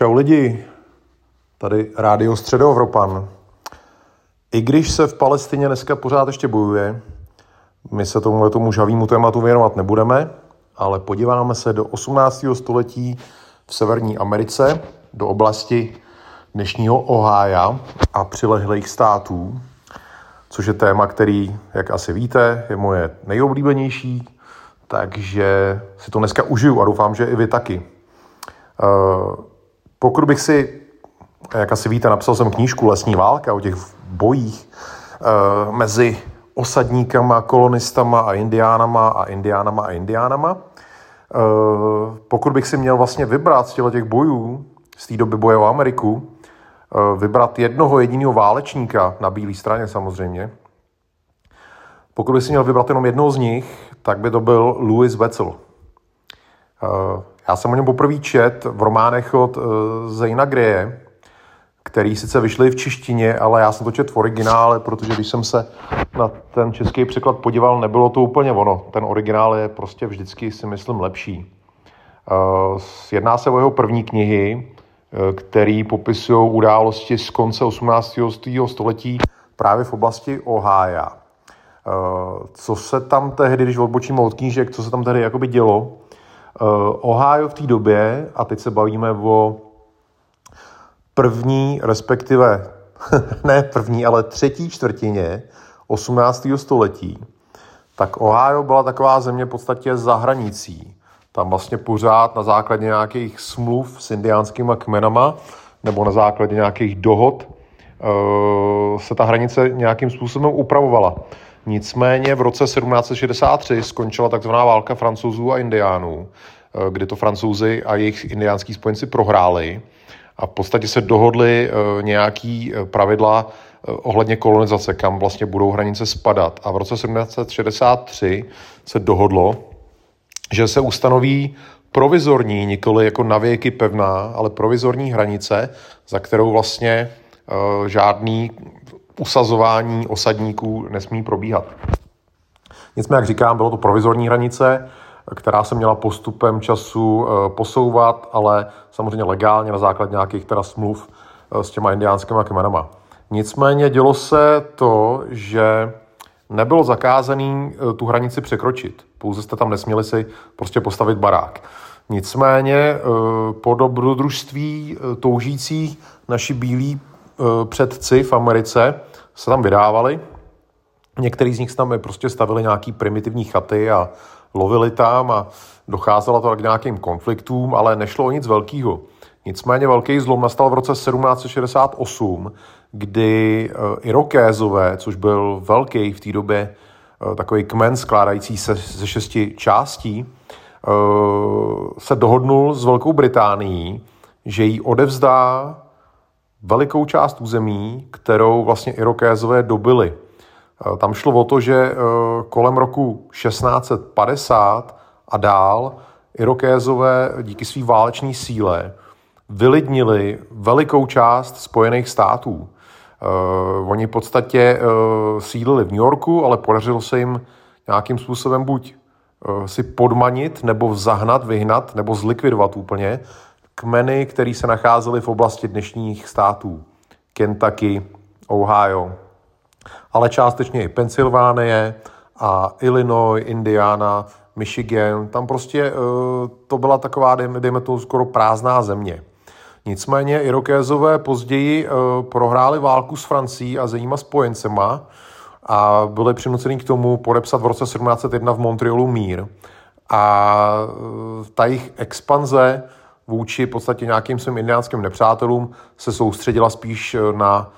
Čau lidi, tady Rádio Středoevropan. I když se v Palestině dneska pořád ještě bojuje, my se tomu tomu žavému tématu věnovat nebudeme, ale podíváme se do 18. století v Severní Americe, do oblasti dnešního Ohája a přilehlých států, což je téma, který, jak asi víte, je moje nejoblíbenější, takže si to dneska užiju a doufám, že i vy taky. Eh, pokud bych si, jak asi víte, napsal jsem knížku Lesní válka o těch bojích eh, mezi osadníkama, kolonistama a indiánama a indiánama a indiánama. Eh, pokud bych si měl vlastně vybrat z těch bojů, z té doby boje o Ameriku, vybrat jednoho jediného válečníka na bílé straně samozřejmě, pokud bych si měl vybrat jenom jednoho z nich, tak by to byl Louis Wetzel. Já jsem o něm poprvé čet v románech od uh, Zejna Greje, který sice vyšly v češtině, ale já jsem to čet v originále, protože když jsem se na ten český překlad podíval, nebylo to úplně ono. Ten originál je prostě vždycky, si myslím, lepší. Uh, jedná se o jeho první knihy, uh, který popisují události z konce 18. století právě v oblasti Ohája. Uh, co se tam tehdy, když odbočíme od knížek, co se tam tehdy jakoby dělo, Ohio v té době, a teď se bavíme o první, respektive ne první, ale třetí čtvrtině 18. století, tak Ohio byla taková země v podstatě za hranicí. Tam vlastně pořád na základě nějakých smluv s indiánskými kmenama nebo na základě nějakých dohod uh, se ta hranice nějakým způsobem upravovala. Nicméně v roce 1763 skončila takzvaná válka francouzů a indiánů, eh, kdy to francouzi a jejich indiánský spojenci prohráli a v podstatě se dohodli eh, nějaký eh, pravidla ohledně kolonizace, kam vlastně budou hranice spadat. A v roce 1763 se dohodlo, že se ustanoví provizorní, nikoli jako navěky pevná, ale provizorní hranice, za kterou vlastně žádný usazování osadníků nesmí probíhat. Nicméně, jak říkám, bylo to provizorní hranice, která se měla postupem času eh, posouvat, ale samozřejmě legálně na základě nějakých teda smluv eh, s těma indiánskými kmenama. Nicméně dělo se to, že nebylo zakázaný eh, tu hranici překročit. Pouze jste tam nesměli si prostě postavit barák. Nicméně po dobrodružství toužící naši bílí předci v Americe se tam vydávali. Některý z nich tam prostě stavili nějaký primitivní chaty a lovili tam a docházelo to k nějakým konfliktům, ale nešlo o nic velkého. Nicméně velký zlom nastal v roce 1768, kdy eh, Irokézové, což byl velký v té době eh, takový kmen skládající se ze šesti částí, eh, se dohodnul s Velkou Británií, že jí odevzdá velikou část území, kterou vlastně Irokézové dobili. Eh, tam šlo o to, že eh, kolem roku 1650 a dál Irokézové díky své válečné síle vylidnili velikou část Spojených států. Uh, oni v podstatě sídlili v New Yorku, ale podařilo se jim nějakým způsobem buď si podmanit, nebo zahnat, vyhnat, nebo zlikvidovat úplně kmeny, které se nacházely v oblasti dnešních států. Kentucky, Ohio, ale částečně i Pensylvánie a Illinois, Indiana, Michigan. Tam prostě eh, to byla taková, dejme tomu, skoro prázdná země. Nicméně Irokézové později eh, prohráli válku s Francií a s jejíma spojencema a byli přinuceni k tomu podepsat v roce 1701 v Montrealu mír. A eh, ta jejich expanze vůči podstatě nějakým svým indiánským nepřátelům se soustředila spíš eh, na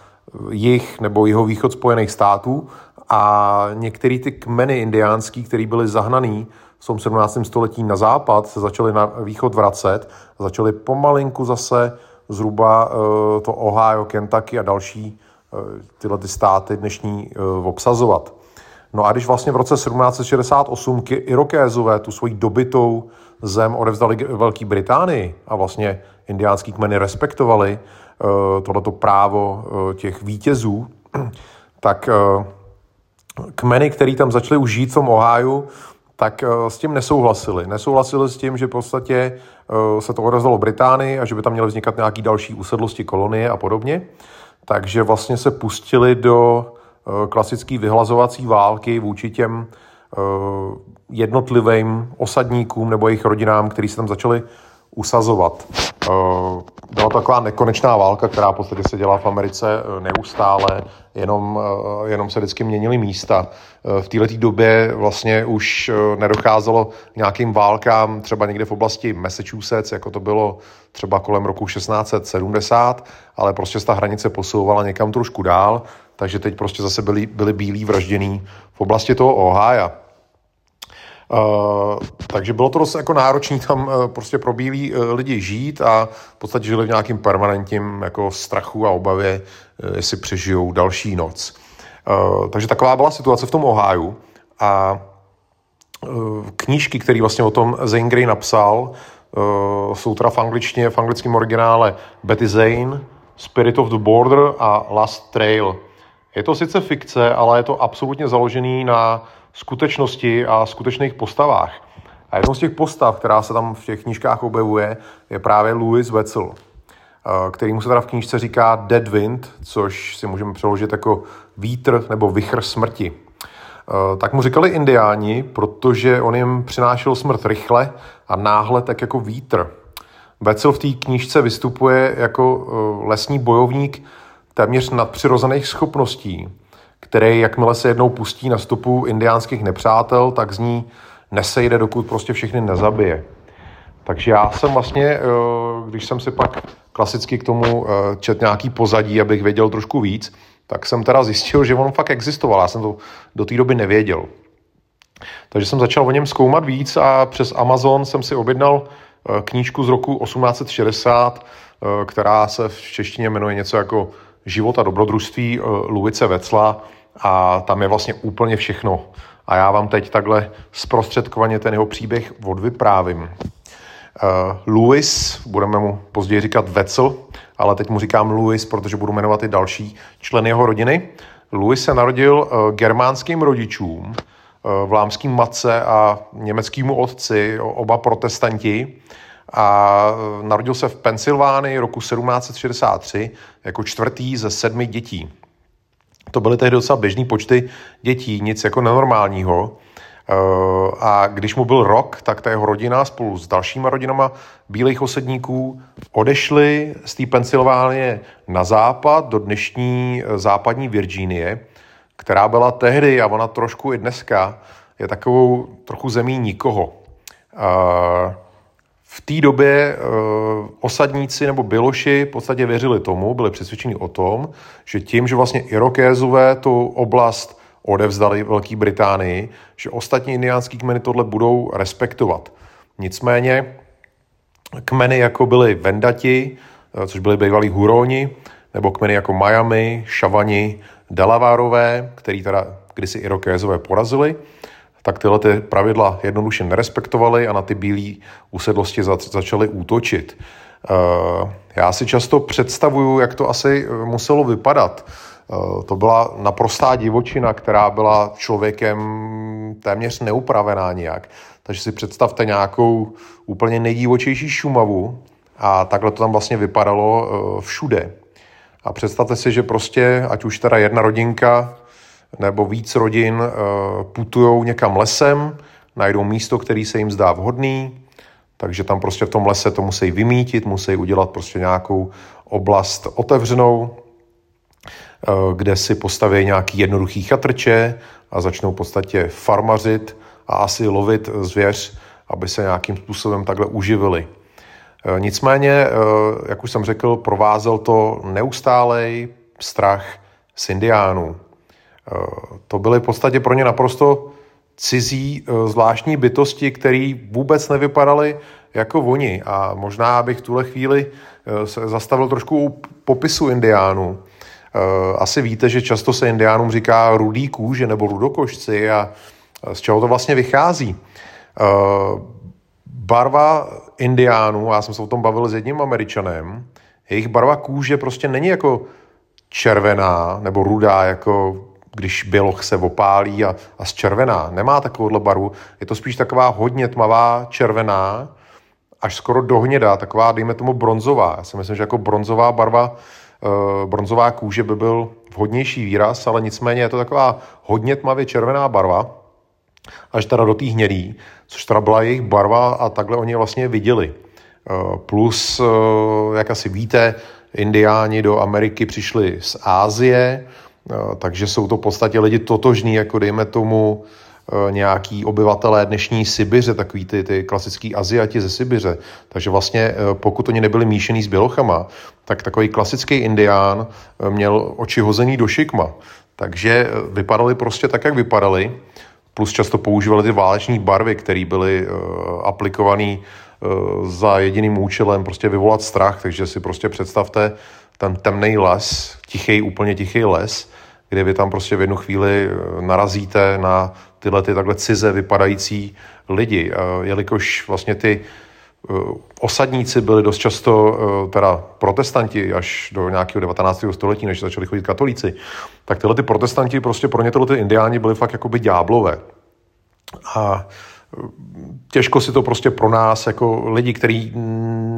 jich nebo jeho východ Spojených států a některé ty kmeny indiánský, které byly zahnaný v tom 17. století na západ, se začaly na východ vracet začaly pomalinku zase zhruba eh, to Ohio, Kentucky a další eh, tyhle ty státy dnešní obsazovat. No a když vlastně v roce 1768 Irokézové tu svoji dobitou zem odevzdali Velké Británii a vlastně indiánský kmeny respektovali uh, tohleto právo uh, těch vítězů, tak uh, kmeny, které tam začaly už žít v tom Oháju, tak s tím nesouhlasili. Nesouhlasili s tím, že v podstatě se to odezdalo Británii a že by tam měly vznikat nějaký další usedlosti, kolonie a podobně. Takže vlastně se pustili do klasické vyhlazovací války vůči těm jednotlivým osadníkům nebo jejich rodinám, kteří se tam začali usazovat. Eh, byla to taková nekonečná válka, která v podstatě se dělala v Americe eh, neustále, jenom, eh, jenom se vždycky měnily místa. V této době vlastně už nedocházelo nějakým válkám třeba někde v oblasti Massachusetts, jako to bylo třeba kolem roku 1670, ale prostě ta hranice posouvala někam trošku dál, takže teď prostě zase byli, byli bílí vraždění v oblasti toho Ohio. Uh, takže bylo to dost jako náročné tam uh, prostě pro bílí uh, lidi žít a v podstatě žili v nějakým permanentním jako strachu a obavě, uh, jestli přežijou další noc. Uh, takže taková byla situace v tom Ohio a uh, knížky, které vlastně o tom Zane Grey napsal, uh, jsou teda v angličtině, v anglickém originále Betty Zane, Spirit of the Border a Last Trail. Je to sice fikce, ale je to absolutně založený na skutečnosti a skutečných postavách. A jednou z těch postav, která se tam v těch knížkách objevuje, je právě Louis Wetzel, eh, který mu se teda v knížce říká Dead Wind, což si můžeme přeložit jako vítr nebo vichr smrti. Eh, tak mu říkali indiáni, protože on jim přinášel smrt rychle a náhle tak jako vítr. Wetzel v té knížce vystupuje jako eh, lesní bojovník téměř nadpřirozených schopností, který jakmile se jednou pustí na stopu indiánských nepřátel, tak z ní nesejde, dokud prostě všechny nezabije. Takže já jsem vlastně, eh, když jsem si pak klasicky k tomu eh, čet nějaký pozadí, abych věděl trošku víc, tak jsem teda zjistil, že on fakt existoval. Já jsem to do té doby nevěděl. Takže jsem začal o něm zkoumat víc a přes Amazon jsem si objednal eh, knížku z roku 1860, která se v češtině jmenuje něco jako Život a dobrodružství Luvice Vecla a tam je vlastně úplně všechno. A já vám teď takhle zprostředkovaně ten jeho příběh odvyprávím. Uh, Louis, budeme mu později říkat Vecel, ale teď mu říkám Louis, protože budu jmenovat i další členy jeho rodiny. Louis se narodil uh, germánským rodičům, vlámským matce a německýmu otci, oba protestanti, a narodil se v Pensylvánii roku 1763 jako čtvrtý ze sedmi dětí. To byly tehdy docela běžný počty dětí, nic jako nenormálního. Eh, a když mu byl rok, tak ta jeho rodina spolu s dalšíma rodinama bílých osedníků odešli z té Pensylvánie na západ do dnešní eh, západní Virginie, která byla tehdy, a ona trošku i dneska, je takovou trochu zemí nikoho. Eh, v té době uh, osadníci nebo Biloši v podstatě věřili tomu, byli přesvědčeni o tom, že tím, že vlastně Irokézové tu oblast odevzdali Velké Británii, že ostatní indiánský kmeny tohle budou respektovat. Nicméně kmeny jako byly Vendati, uh, což byli bývalí Huroni, nebo kmeny jako Miami, Šavani, Delavárové, který teda kdysi Irokézové porazili, tak tyhle ty pravidla jednoduše nerespektovali a na ty bílé usedlosti začaly útočit. Eh, já si často představuju, jak to asi eh, muselo vypadat. Eh, to byla naprostá divočina, která byla člověkem téměř neupravená nijak. Takže si představte nějakou úplně nejdivočejší Šumavu a takhle to tam vlastně vypadalo všude. A představte si, že prostě, ať už teda jedna rodinka nebo víc rodin eh, putují někam lesem, najdou místo, který se jim zdá vhodný, takže tam prostě v tom lese to musí vymítit, musí udělat prostě nějakou oblast otevřenou, eh, kde si postaví nějaký jednoduchý chatrče a začnou v podstatě farmařit a asi lovit zvěř, aby se nějakým způsobem takhle uživili. Eh, nicméně, jak už jsem řekl, provázel to neustálej strach z indiánů. Eh, to byly v podstatě pro ně naprosto cizí eh, zvláštní bytosti, které vůbec nevypadaly jako oni. A možná bych v tuhle chvíli eh, se zastavil trošku u popisu indiánů. Asi víte, že často se indiánům říká rudý kůže nebo rudokošci a z čeho to vlastně vychází. Barva indiánů, já jsem se o tom bavil s jedním američanem, jejich barva kůže prostě není jako červená nebo rudá jako když běloch se opálí a, a zčervená. Nemá takovouhle barvu. Je to spíš taková hodně tmavá červená, až skoro dohnědá, taková, dejme tomu, bronzová. Já si myslím, že jako bronzová barva, e, bronzová kůže by byl vhodnější výraz, ale nicméně je to taková hodně tmavě červená barva, až teda do té hnědý, což teda byla jejich barva a takhle oni vlastně viděli. E, plus, e, jak asi víte, indiáni do Ameriky přišli z Ázie, takže jsou to v podstatě lidi totožní, jako dejme tomu E, nějaký obyvatelé dnešní Sibiře, takový ty, ty klasický Aziati ze Sibiře. Takže vlastně e, pokud oni nebyli míšený s bělochama, tak takový klasický indián měl oči hozený do šikma. Takže vypadali prostě tak, jak vypadali, plus často používali ty váleční barvy, které byly aplikované za jediným účelem prostě vyvolat strach, takže si prostě představte ten temný les, tichý, úplně tichý les, kde vy tam prostě v jednu chvíli narazíte na tyhle ty takhle cize vypadající lidi, jelikož vlastně ty e, osadníci byli dost často teda protestanti až do nějakého 19. století, než začali chodit katolíci, tak tyhle ty protestanti prostě pro ně tyhle ty indiáni byli fakt jakoby ďáblové. A těžko si to prostě pro nás, jako lidi, kteří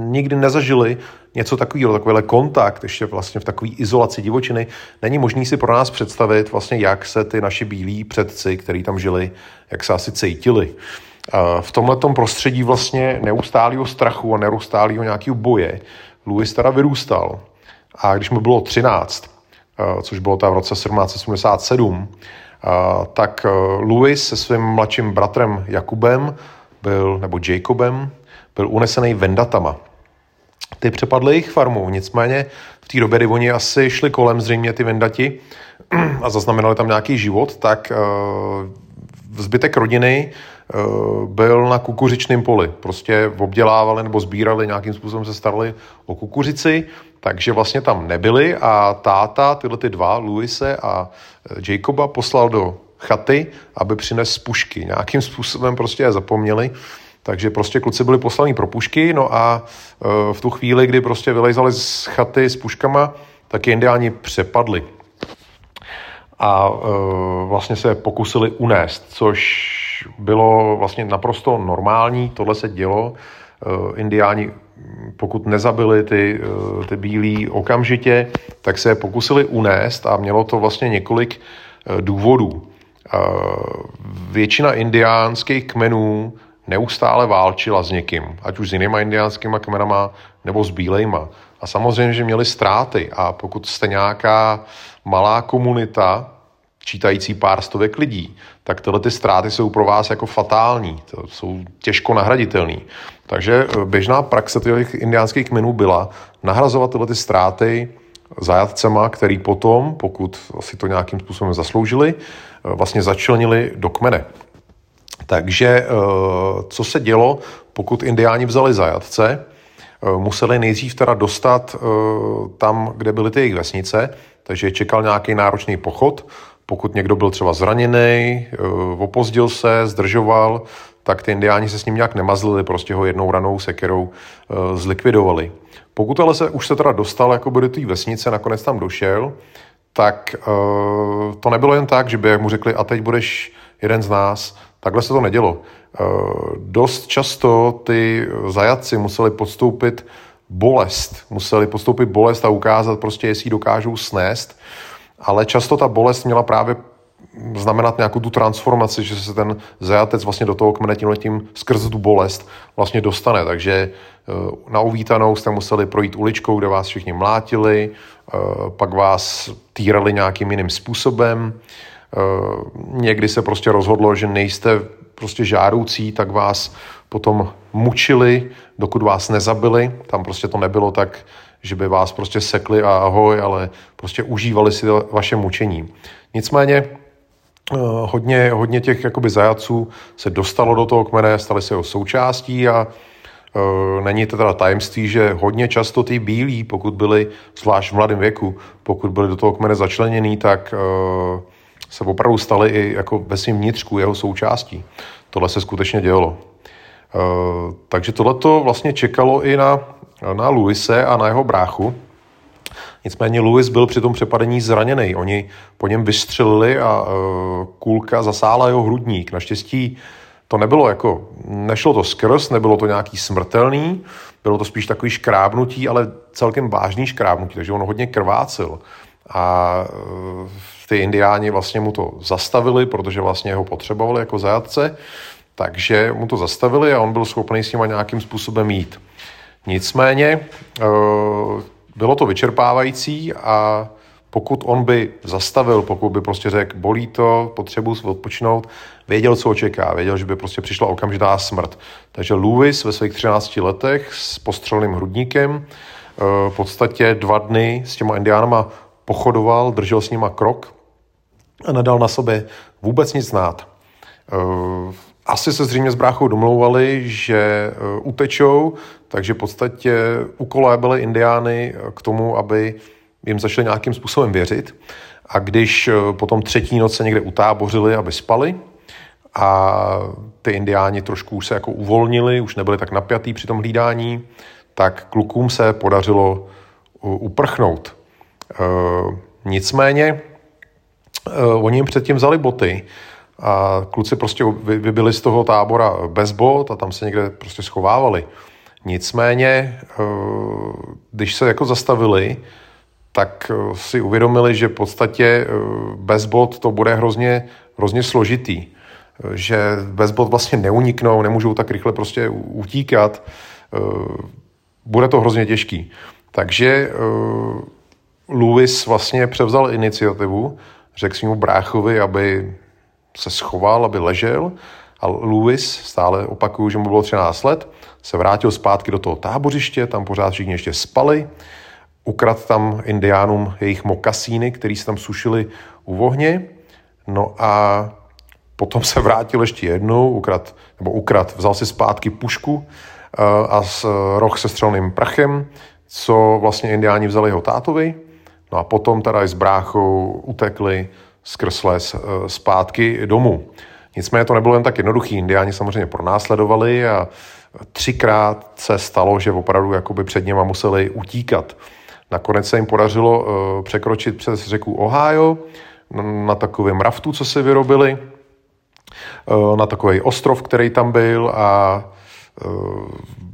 nikdy nezažili něco takového, takovýhle kontakt, ještě vlastně v takové izolaci divočiny, není možný si pro nás představit vlastně, jak se ty naši bílí předci, kteří tam žili, jak se asi cítili. V tomhle prostředí vlastně neustálého strachu a neustálého nějakého boje Louis teda vyrůstal. A když mu bylo 13, což bylo tam v roce 1777, tak eh, Louis se svým mladším bratrem Jakubem byl, nebo Jacobem, byl unesený vendatama. Ty přepadly jejich farmu, nicméně v té době, kdy oni asi šli kolem zřejmě ty vendati a zaznamenali tam nějaký život, tak uh, zbytek rodiny uh, byl na kukuřičném poli. Prostě obdělávali nebo sbírali, nějakým způsobem se starali o kukuřici takže vlastně tam nebyli a táta tyhle ty dva, Luise a e, Jacoba, poslal do chaty, aby přines pušky. Nějakým způsobem prostě je zapomněli, takže prostě kluci byli poslaní pro pušky, no a e, v tu chvíli, kdy prostě vylejzali z chaty s puškama, tak indiáni přepadli. A e, vlastně se pokusili unést, což bylo vlastně naprosto normální, tohle se dělo. Indiáni pokud nezabili ty, eh, ty bílí okamžitě, tak se je pokusili unést a mělo to vlastně několik eh, důvodů. Eh, většina indiánských kmenů neustále válčila s někým, ať už s jinýma indiánskýma kmenama nebo s bílejma. A samozřejmě, že měli ztráty a pokud jste nějaká malá komunita, čítající pár stovek lidí, tak tyhle ty ztráty jsou pro vás jako fatální, to jsou těžko nahraditelné. Takže eh, běžná praxe těch indiánských kmenů byla nahrazovat tyhle ty ztráty zajatcema, který potom, pokud si to nějakým způsobem zasloužili, eh, vlastně začlenili do kmene. Takže eh, co se dělo, pokud indiáni vzali zajatce, museli nejdřív teda dostat tam, kde byly ty jejich vesnice, takže čekal nějaký náročný pochod, pokud někdo byl třeba zraněný, opozdil se, zdržoval, tak ty indiáni se s ním nějak nemazlili, prostě ho jednou ranou sekerou uh, zlikvidovali. Pokud ale se už se teda dostal jako do té vesnice, nakonec tam došel, tak uh, to nebylo jen tak, že by mu řekli, a teď budeš jeden z nás. Takhle se to nedělo. Uh, dost často ty zajatci museli podstoupit bolest. Museli podstoupit bolest a ukázat prostě, jestli ji dokážou snést. Ale často ta bolest měla právě znamenat nějakou tu transformaci, že se ten zajatec vlastně do toho kmene tím skrz tu bolest vlastně dostane. Takže eh, na uvítanou jste museli projít uličkou, kde vás všichni mlátili, eh, pak vás týrali nějakým jiným způsobem. Eh, někdy se prostě rozhodlo, že nejste prostě žádoucí, tak vás potom mučili, dokud vás nezabili. Tam prostě to nebylo tak, že by vás prostě sekli a ahoj, ale prostě užívali si vaše mučení. Nicméně hodně, hodně těch jakoby zajaců se dostalo do toho kmene, stali se jeho součástí a uh, není to teda tajemství, že hodně často ty bílí, pokud byli, zvlášť v mladém věku, pokud byli do toho kmene začleněný, tak uh, se opravdu stali i jako ve svým vnitřku jeho součástí. Tohle se skutečně dělo. Takže tohle to vlastně čekalo i na, na Luise a na jeho bráchu, Nicméně Lewis byl při tom přepadení zraněný. Oni po něm vystřelili a uh, kůlka zasála jeho hrudník. Naštěstí to nebylo jako, nešlo to skrz, nebylo to nějaký smrtelný, bylo to spíš takový škrábnutí, ale celkem vážný škrábnutí, takže on hodně krvácil. A uh, ty indiáni vlastně mu to zastavili, protože vlastně ho potřebovali jako zajatce, takže mu to zastavili a on byl schopný s nima nějakým způsobem jít. Nicméně uh, bylo to vyčerpávající a pokud on by zastavil, pokud by prostě řekl, bolí to, potřebuji si odpočinout, věděl, co očeká, věděl, že by prostě přišla okamžitá smrt. Takže Lewis ve svých 13 letech s postřelným hrudníkem eh, v podstatě dva dny s těma indiánama pochodoval, držel s nima krok a nedal na sobě vůbec nic znát. Eh, asi se zřejmě s bráchou domlouvali, že eh, utečou, takže v podstatě ukolébili indiány k tomu, aby jim začali nějakým způsobem věřit. A když eh, potom třetí noc se někde utábořili, aby spali, a ty indiáni trošku už se jako uvolnili, už nebyli tak napjatý při tom hlídání, tak klukům se podařilo uprchnout. E, nicméně e, oni jim předtím vzali boty a kluci prostě vybili z toho tábora bez bot a tam se někde prostě schovávali. Nicméně, e, když se jako zastavili, tak eh, si uvědomili, že v podstatě eh, bez bod to bude hrozně, hrozně složitý. Eh, že bez bod vlastně neuniknou, nemůžou tak rychle prostě utíkat. Bude to hrozně těžký. Takže Lewis vlastně převzal iniciativu, řekl svým bráchovi, aby se schoval, aby ležel a Lewis, stále opakuju, že mu bylo 13 let, se vrátil zpátky do toho tábořiště, tam pořád všichni ještě spali ukrad tam indiánům jejich mokasíny, který se tam sušili u vohně. No a potom se vrátil ještě jednou, ukrad, nebo ukrad, vzal si zpátky pušku eh, a s roh se střelným prachem, co vlastně indiáni vzali jeho tátovi. No a potom teda i s bráchou utekli skrz les eh, zpátky domů. Nicméně to nebylo jen tak jednoduchý. Indiáni samozřejmě pronásledovali a třikrát se stalo, že opravdu jakoby před něma museli utíkat. Nakonec se jim podařilo eh, překročit přes řeku Ohio na takovém raftu, co se vyrobili, eh, na takový ostrov, který tam byl a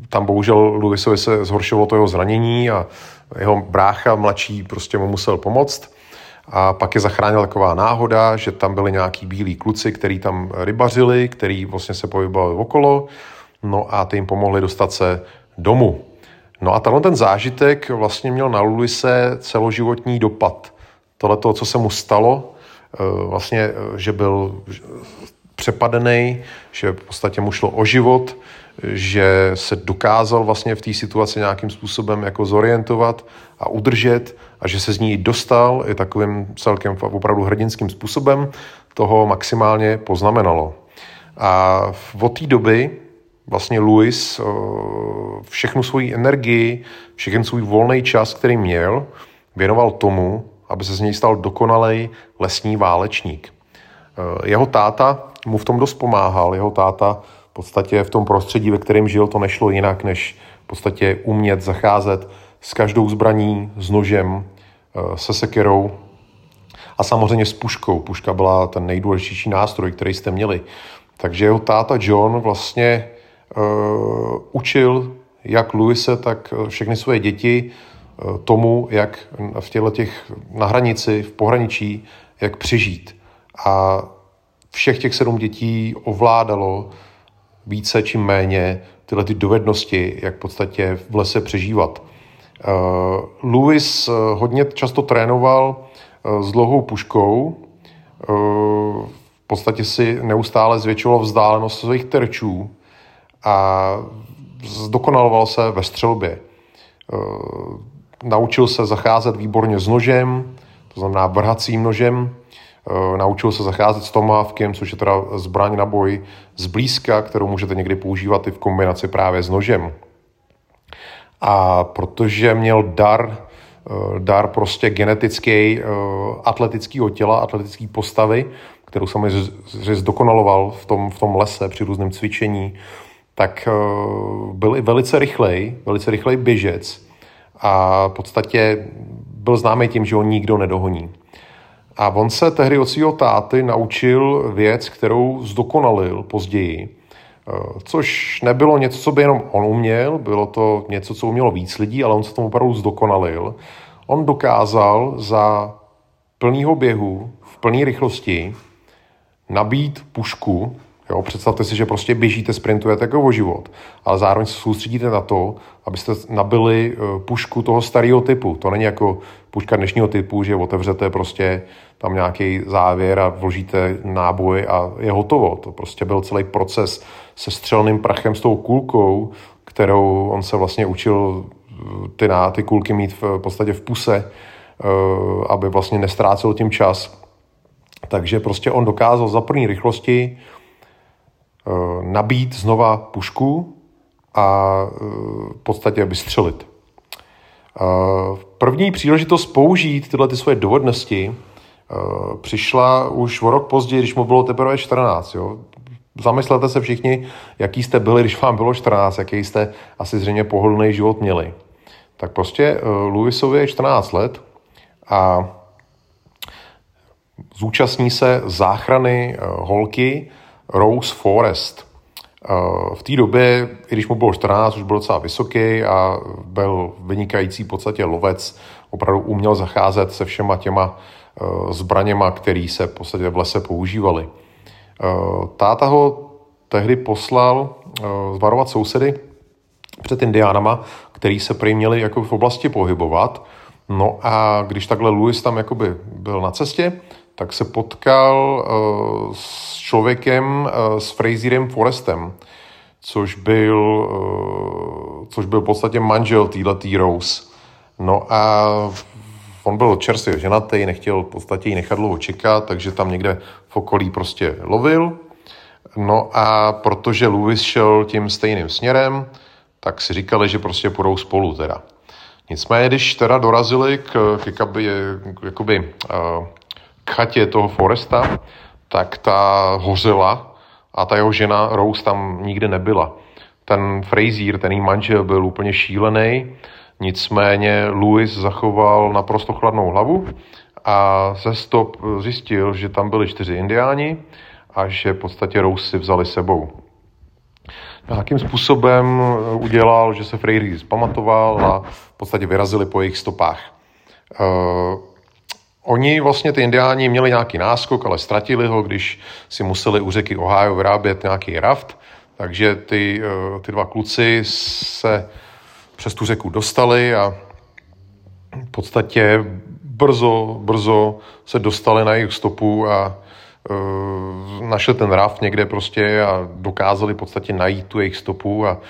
tam bohužel Lewisovi se zhoršilo to jeho zranění a jeho brácha mladší prostě mu musel pomoct. A pak je zachránila taková náhoda, že tam byli nějaký bílí kluci, který tam rybařili, který vlastně se pohybovali okolo, no a ty jim pomohli dostat se domů. No a tenhle ten zážitek vlastně měl na Lulise celoživotní dopad. Tohle to, co se mu stalo, eh, vlastně, eh, že byl přepadený, že v podstatě mu šlo o život, že se dokázal vlastně v té situaci nějakým způsobem jako zorientovat a udržet a že se z ní dostal i takovým celkem opravdu hrdinským způsobem, toho maximálně poznamenalo. A od té doby vlastně Louis eh, všechnu svoji energii, všechny svůj volný čas, který měl, věnoval tomu, aby se z něj stal dokonalej lesní válečník. Eh, jeho táta mu v tom dost pomáhal. Jeho táta v podstatě v tom prostředí, ve kterém žil, to nešlo jinak, než v podstatě umět zacházet s každou zbraní, s nožem, eh, se sekerou a samozřejmě s puškou. Puška byla ten nejdůležitější nástroj, který jste měli. Takže jeho táta John vlastně uh, učil jak Luise, tak eh, všechny své děti uh, tomu, jak v těchto těch na hranici, v pohraničí, jak přežít. A všech těch sedm dětí ovládalo více či méně tyhle ty dovednosti, jak v podstatě v lese přežívat. Uh, Louis hodně často trénoval uh, s dlouhou puškou, v podstatě si neustále zvětšoval vzdálenost svých terčů, a zdokonaloval se ve střelbě. Naučil se zacházet výborně s nožem, to znamená vrhacím nožem, naučil se zacházet s tomávkem, což je teda zbraň na boj zblízka, kterou můžete někdy používat i v kombinaci právě s nožem. A protože měl dar, e, dar prostě genetický, atletického těla, atletické postavy, kterou samozřejmě zdokonaloval v tom, v tom lese při různém cvičení, tak eh, byl i velice rychlej, velice rychlej běžec a v podstatě byl známý tím, že ho nikdo nedohoní. A on se tehdy od svého táty naučil věc, kterou zdokonalil později, eh, což nebylo něco, co by jenom on uměl, bylo to něco, co umělo víc lidí, ale on se tomu opravdu zdokonalil. On dokázal za plného běhu, v plné rychlosti, nabít pušku Jo, představte si, že prostě běžíte, sprintujete jako o život, ale zároveň se soustředíte na to, abyste nabili eh, pušku toho starého typu. To není jako puška dnešního typu, že otevřete prostě tam nějaký závěr a vložíte náboj a je hotovo. To prostě byl celý proces se střelným prachem s tou kulkou, kterou on se vlastně učil eh, ty, na, ty kulky mít v podstatě v puse, eh, aby vlastně nestrácel tím čas. Takže prostě on dokázal za první rychlosti Eh, nabít znova pušku a v podstatě vystřelit. Eh, první příležitost použít tyhle ty svoje dovednosti přišla už o rok později, když mu bylo teprve 14. Jo. Zamyslete se všichni, jaký jste byli, když vám bylo 14, jaký jste asi zřejmě pohodlný život měli. Tak prostě Lewisovi je 14 let a zúčastní se záchrany holky, Rose Forest. Eh, v té době, i když mu bylo 14, už byl docela vysoký a byl vynikající v podstatě lovec, opravdu uměl zacházet se všema těma eh, zbraněma, které se v podstatě v lese používaly. Eh, táta ho tehdy poslal zvarovat sousedy před indiánama, který se prý měli jako v oblasti pohybovat. No a když takhle Louis tam jakoby byl na cestě, tak se potkal uh, s člověkem, uh, s Fraserem Forestem, což byl, uh, což byl v podstatě manžel této Rose. No a on byl čerstvě ženatý, nechtěl v podstatě ji nechat dlouho čekat, takže tam někde v okolí prostě lovil. No a protože Louis šel tím stejným směrem, tak si říkali, že prostě půjdou spolu teda. Nicméně, když teda dorazili k, k jakoby, jakoby uh, chatě toho Foresta, tak ta hořela a ta jeho žena Rose tam nikdy nebyla. Ten Frazier, ten její manžel, byl úplně šílený, nicméně Louis zachoval naprosto chladnou hlavu a ze stop zjistil, že tam byli čtyři indiáni a že v podstatě Rose si vzali sebou. Nějakým způsobem udělal, že se Frazier zpamatoval a v podstatě vyrazili po jejich stopách. Eh, Oni vlastně, ty indiáni, měli nějaký náskok, ale ztratili ho, když si museli u řeky Ohio vyrábět nějaký raft, takže ty, eh, ty dva kluci se přes tu řeku dostali a v podstatě brzo, brzo se dostali na jejich stopu a uh, našli ten raft někde prostě a dokázali v podstatě najít tu jejich stopu a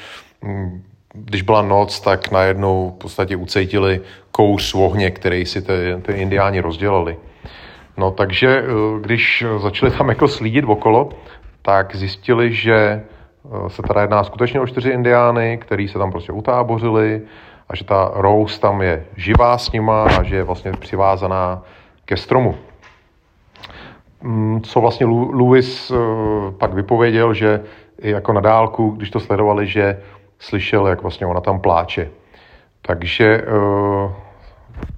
um, když byla noc, tak najednou v podstatě ucítili kouř v ohně, který si ty, ty indiáni rozdělali. No takže eh, když začali tam jako slídit okolo, tak zjistili, že eh, se teda jedná skutečně o čtyři indiány, který se tam prostě utábořili a že ta Rose tam je živá s nima a že je vlastně přivázaná ke stromu. Mm, co vlastně Louis eh, pak vypověděl, že i jako na dálku, když to sledovali, že slyšel, jak vlastně ona tam pláče. Takže eh,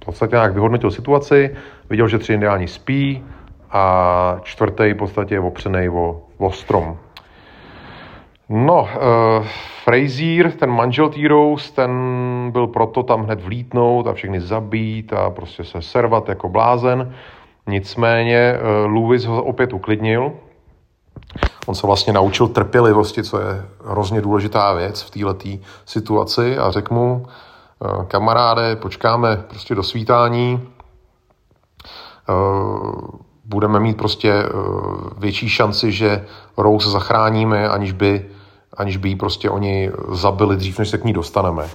v podstatě nějak vyhodnotil situaci, viděl, že tři indiáni spí a čtvrtý v podstatě je opřený o, o strom. No, uh, Frazier, ten manžel T. Rose, ten byl proto tam hned vlítnout a všechny zabít a prostě se servat jako blázen. Nicméně uh, Lewis ho opět uklidnil On se vlastně naučil trpělivosti, co je hrozně důležitá věc v této situaci a řekl mu, eh, kamaráde, počkáme prostě do svítání, eh, budeme mít prostě eh, větší šanci, že Rose zachráníme, aniž by, aniž by ji prostě oni zabili dřív, než se k ní dostaneme.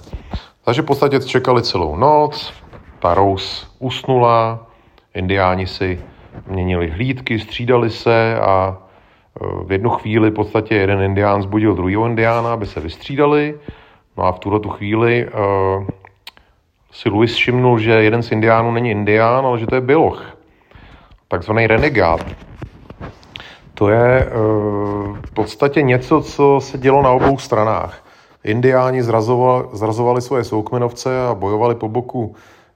Takže v podstatě čekali celou noc, ta Rose usnula, indiáni si měnili hlídky, střídali se a v jednu chvíli v podstatě jeden indián zbudil druhého indiána, aby se vystřídali. No a v tuhle tu chvíli uh, si Louis všimnul, že jeden z indiánů není indián, ale že to je Biloch, takzvaný renegát. To je uh, v podstatě něco, co se dělo na obou stranách. Indiáni zrazovali, zrazovali svoje soukmenovce a bojovali po boku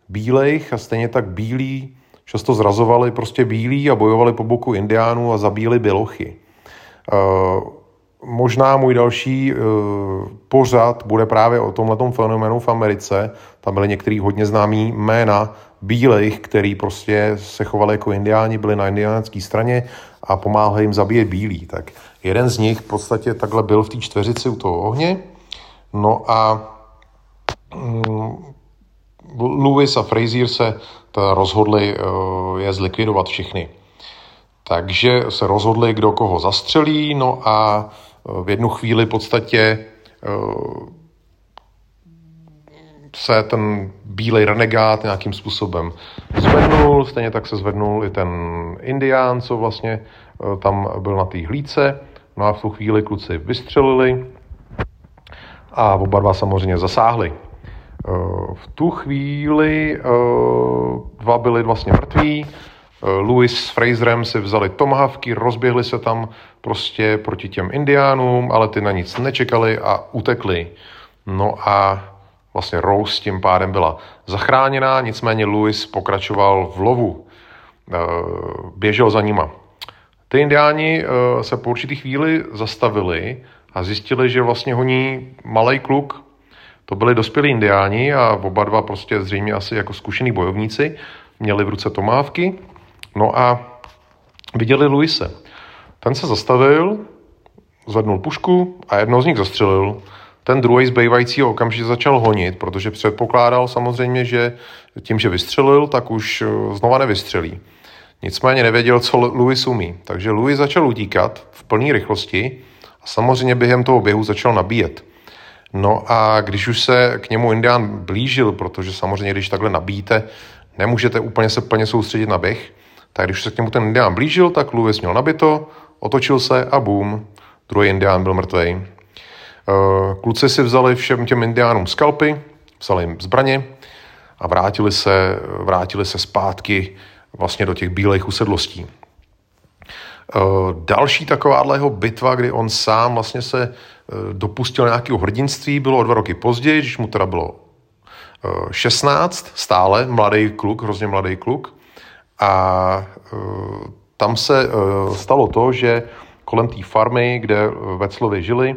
bílejch a stejně tak bílí často zrazovali prostě bílí a bojovali po boku indiánů a zabíjeli bělochy. Možná můj další uh, pořad bude právě o tomhle fenoménu v Americe. Tam byly některý hodně známý jména bílejch, který prostě se chovali jako indiáni, byli na indiánské straně a pomáhali jim zabíjet bílí. Tak jeden z nich v podstatě takhle byl v té čtveřici u toho ohně. No a um, Lewis a Frazier se rozhodli uh, je zlikvidovat všechny. Takže se rozhodli, kdo koho zastřelí, no a v jednu chvíli v podstatě eh, se ten bílej renegát nějakým způsobem zvednul, stejně tak se zvednul i ten indián, co vlastně eh, tam byl na té hlíce. No a v tu chvíli kluci vystřelili a oba dva samozřejmě zasáhli. V tu chvíli dva byli vlastně mrtví, Louis s Fraserem si vzali tomahawky, rozběhli se tam prostě proti těm indiánům, ale ty na nic nečekali a utekli. No a vlastně Rose tím pádem byla zachráněná, nicméně Louis pokračoval v lovu. Eh, běžel za nima. Ty indiáni eh, se po určitý chvíli zastavili a zjistili, že vlastně honí malý kluk. To byli dospělí indiáni a oba dva prostě zřejmě asi jako zkušený bojovníci měli v ruce tomávky No a viděli Luise. Ten se zastavil, zvednul pušku a jednou z nich zastřelil. Ten druhý zbývající okamžitě začal honit, protože předpokládal samozřejmě, že tím, že vystřelil, tak už eh, znova nevystřelí. Nicméně nevěděl, co Louis umí. Takže Louis začal utíkat v plné rychlosti a samozřejmě během toho běhu začal nabíjet. No a když už se k němu Indián blížil, protože samozřejmě, když takhle nabíjíte, nemůžete úplně se plně soustředit na běh, tak když se k němu ten indián blížil, tak Louis měl nabito, otočil se a boom, druhý indián byl mrtvý. Eh, kluci si vzali všem těm indiánům skalpy, vzali jim zbraně a vrátili se, vrátili se zpátky vlastně do těch bílých usedlostí. Eh, další takováhle jeho bitva, kdy on sám vlastně se eh, dopustil nějakého hrdinství, bylo o dva roky později, když mu teda bylo 16, stále mladý kluk, hrozně mladý kluk. A e, tam se e, stalo to, že kolem té farmy, kde Veclovi žili,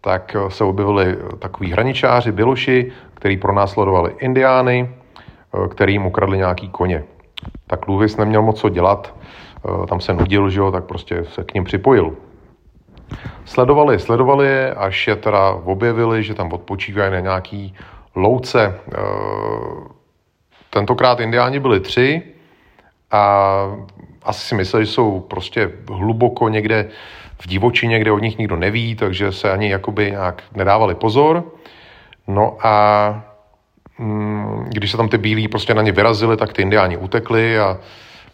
tak se objevili takový hraničáři, běloši, který pronásledovali indiány, e, který jim ukradli nějaký koně. Tak Luvis neměl moc co dělat, tam se nudil, že jo, tak prostě se k ním připojil. Sledovali, sledovali je, až je teda objevili, že tam odpočívají na nějaký louce. Tentokrát indiáni byli tři, a asi si mysleli, že jsou prostě hluboko někde v divočině, kde od nich nikdo neví, takže se ani jakoby nějak nedávali pozor. No a mm, když se tam ty bílí prostě na ně vyrazili, tak ty indiáni utekli a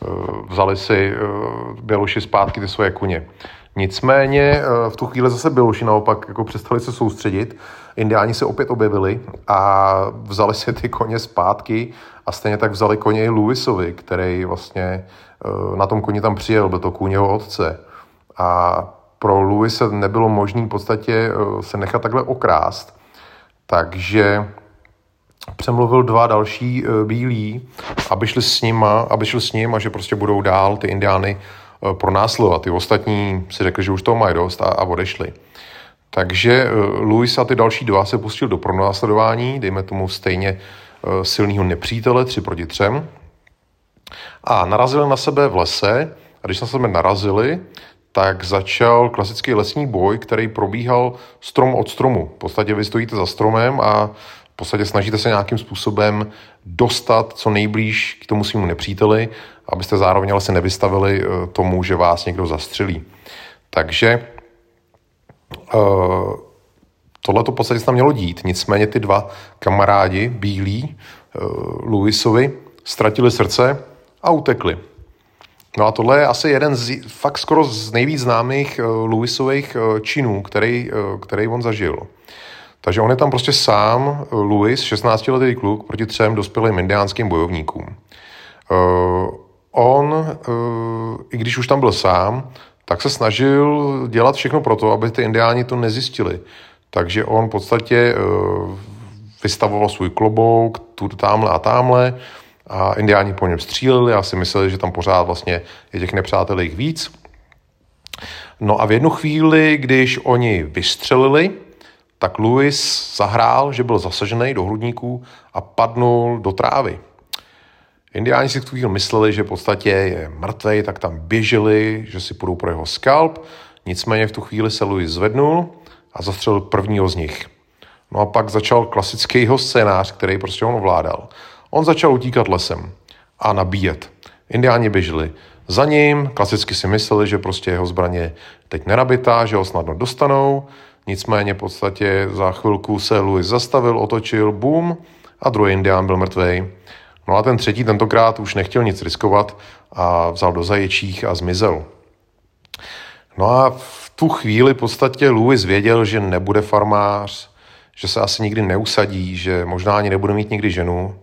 uh, vzali si uh, Běloši zpátky ty svoje kuně. Nicméně uh, v tu chvíli zase Běloši naopak jako přestali se soustředit, indiáni se opět objevili a vzali si ty koně zpátky a stejně tak vzali koně i Lewisovi, který vlastně eh, na tom koni tam přijel, byl to kůň jeho otce. A pro Lewise nebylo možné v podstatě eh, se nechat takhle okrást. Takže přemluvil dva další eh, bílí, aby šli s nima, aby šli s ním a že prostě budou dál ty indiány pronásledovat. Ty ostatní si řekli, že už toho mají dost a, a odešli. Takže Louis a ty další dva se pustil do pronásledování, dejme tomu stejně silného nepřítele, tři proti třem. A narazili na sebe v lese a když na sebe narazili, tak začal klasický lesní boj, který probíhal strom od stromu. V podstatě vy stojíte za stromem a v podstatě snažíte se nějakým způsobem dostat co nejblíž k tomu svému nepříteli, abyste zároveň ale se nevystavili eh, tomu, že vás někdo zastřelí. Takže uh, Tohle to v podstatě se tam mělo dít, nicméně ty dva kamarádi, bílí, uh, Lewisovi, ztratili srdce a utekli. No a tohle je asi jeden z fakt skoro z nejvíc známých uh, Lewisových uh, činů, který, který on zažil. Takže on je tam prostě sám, Louis, 16-letý kluk, proti třem dospělým indiánským bojovníkům. On, i když už tam byl sám, tak se snažil dělat všechno pro to, aby ty indiáni to nezjistili. Takže on v podstatě eh, vystavoval svůj klobouk, tu tamhle a tamhle a indiáni po něm stříleli a si mysleli, že tam pořád vlastně je těch nepřátel jich víc. No a v jednu chvíli, když oni vystřelili, tak Louis zahrál, že byl zasažený do hrudníků a padnul do trávy. Indiáni si v tu chvíli mysleli, že v podstatě je mrtvej, tak tam běželi, že si půjdou pro jeho skalp. Nicméně v tu chvíli se Louis zvednul a zastřelil prvního z nich. No a pak začal klasický jeho scénář, který prostě on ovládal. On začal utíkat lesem a nabíjet. Indiáni běželi za ním, klasicky si mysleli, že prostě jeho zbraně teď nerabitá, že ho snadno dostanou, nicméně v podstatě za chvilku se Louis zastavil, otočil, boom, a druhý indián byl mrtvý. No a ten třetí tentokrát už nechtěl nic riskovat a vzal do zaječích a zmizel. No a v tu chvíli v podstatě Louis věděl, že nebude farmář, že se asi nikdy neusadí, že možná ani nebude mít nikdy ženu.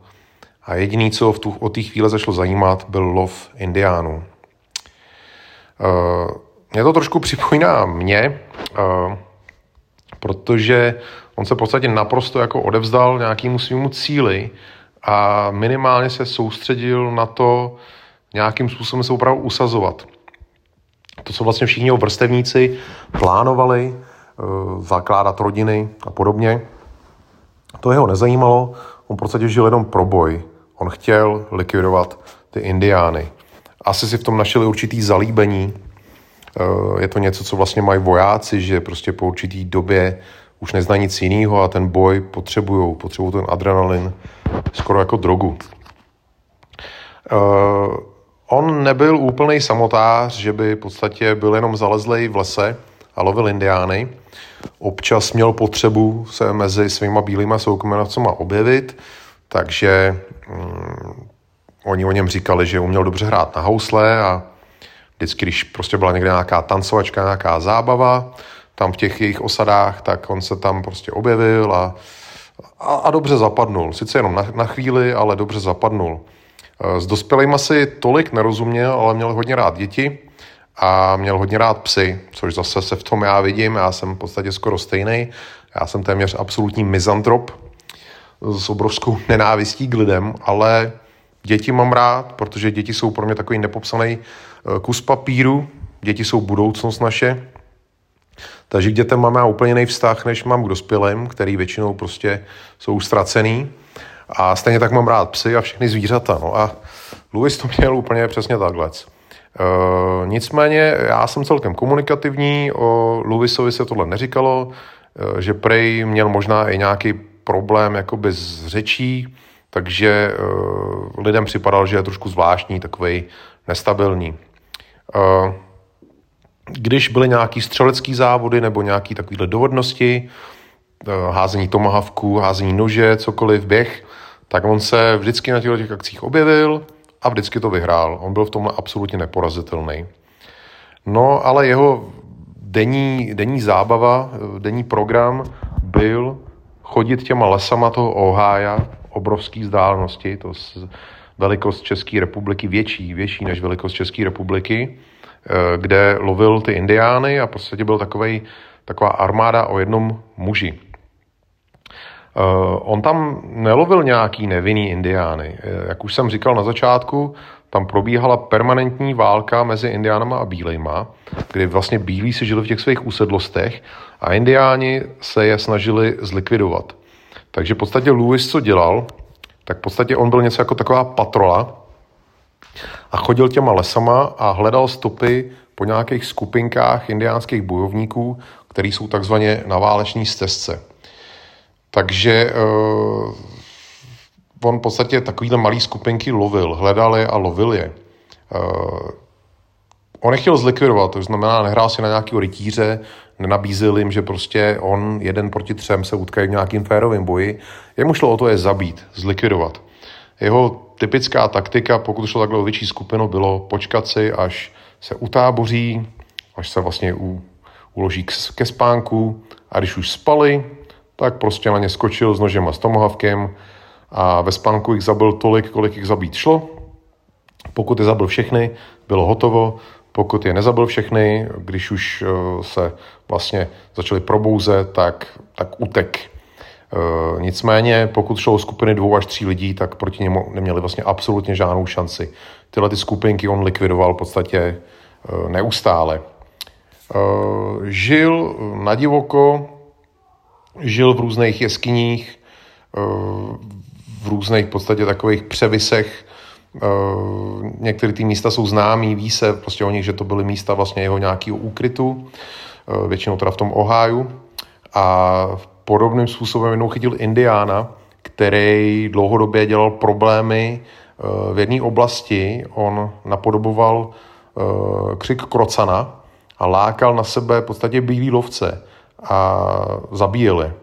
A jediný, co v tu, o té chvíli začalo zajímat, byl lov indiánů. Uh, mě to trošku připomíná mě, uh, protože on se v podstatě naprosto jako odevzdal nějakému svýmu cíli a minimálně se soustředil na to nějakým způsobem se opravdu usazovat. To, co vlastně všichni vrstevníci plánovali, eh, zakládat rodiny a podobně, to jeho nezajímalo, on v podstatě žil jenom pro boj. On chtěl likvidovat ty indiány. Asi si v tom našli určitý zalíbení. Eh, je to něco, co vlastně mají vojáci, že prostě po určitý době už nezná nic jiného a ten boj potřebují, potřebují ten adrenalin skoro jako drogu. On nebyl úplný samotář, že by v podstatě byl jenom zalezlej v lese a lovil indiány. Občas měl potřebu se mezi svýma bílýma soukomenovcema objevit, takže um, oni o něm říkali, že uměl dobře hrát na housle a vždycky, když prostě byla někde nějaká tancovačka, nějaká zábava, tam v těch jejich osadách, tak on se tam prostě objevil a, a, a dobře zapadnul. Sice jenom na, na chvíli, ale dobře zapadnul. S dospělými si tolik nerozuměl, ale měl hodně rád děti a měl hodně rád psy, což zase se v tom já vidím. Já jsem v podstatě skoro stejný. Já jsem téměř absolutní mizantrop s obrovskou nenávistí k lidem, ale děti mám rád, protože děti jsou pro mě takový nepopsaný e, kus papíru. Děti jsou budoucnost naše takže k dětem mám já úplně jiný vztah, než mám k dospělým, který většinou prostě jsou ztracený. A stejně tak mám rád psy a všechny zvířata. No a Louis to měl úplně přesně takhle. Uh, nicméně já jsem celkem komunikativní, o Louisovi se tohle neříkalo, uh, že Prej měl možná i nějaký problém jakoby s řečí, takže uh, lidem připadal, že je trošku zvláštní, takový nestabilní. Uh, když byly nějaký střelecký závody nebo nějaký takovýhle dovodnosti, eh, házení tomahavku, házení nože, cokoliv, běh, tak on se vždycky na těch akcích objevil a vždycky to vyhrál. On byl v tomhle absolutně neporazitelný. No, ale jeho denní, denní zábava, denní program byl chodit těma lesama toho Ohája, obrovský vzdálenosti, to velikost České republiky větší, větší než velikost České republiky, Eh, kde lovil ty indiány a v podstatě byl takovej, taková armáda o jednom muži. Eh, on tam nelovil nějaký nevinný indiány. Eh, jak už jsem říkal na začátku, tam probíhala permanentní válka mezi indiánama a bílejma, kdy vlastně bílí si žili v těch svých usedlostech a indiáni se je snažili zlikvidovat. Takže v podstatě Lewis co dělal, tak v podstatě on byl něco jako taková patrola, a chodil těma lesama a hledal stopy po nějakých skupinkách indiánských bojovníků, který jsou takzvaně na váleční stezce. Takže uh, on v podstatě takovýhle malý skupinky lovil, hledal je a lovil je. Uh, on nechtěl zlikvidovat, to znamená, nehrál si na nějaký rytíře, nenabízil jim, že prostě on jeden proti třem se utkají v nějakým férovém boji. Jemu šlo o to je zabít, zlikvidovat. Jeho typická taktika, pokud šlo takhle o větší skupinu, bylo počkat si, až se utáboří, až se vlastně u, uloží k, ke spánku a když už spali, tak prostě na ně skočil s nožem a s tomohavkem a ve spánku jich zabil tolik, kolik jich zabít šlo. Pokud je zabil všechny, bylo hotovo. Pokud je nezabil všechny, když už eh, se vlastně začali probouzet, tak, tak utek. nicméně, pokud šlo o skupiny dvou až tří lidí, tak proti němu neměli vlastně absolutně žádnou šanci. Tyhle ty skupinky on likvidoval v podstatě neustále. Žil na divoko, žil v různých jeskyních, v různých v podstatě takových převisech. Některé ty místa jsou známý, ví se prostě o nich, že to byly místa vlastně jeho nějakého úkrytu, většinou teda v tom Oháju. A podobným způsobem jednou chytil Indiána, který dlouhodobě dělal problémy v jedné oblasti. On napodoboval křik krocana, a lákal na sebe v podstatě bílý lovce a zabíjel je.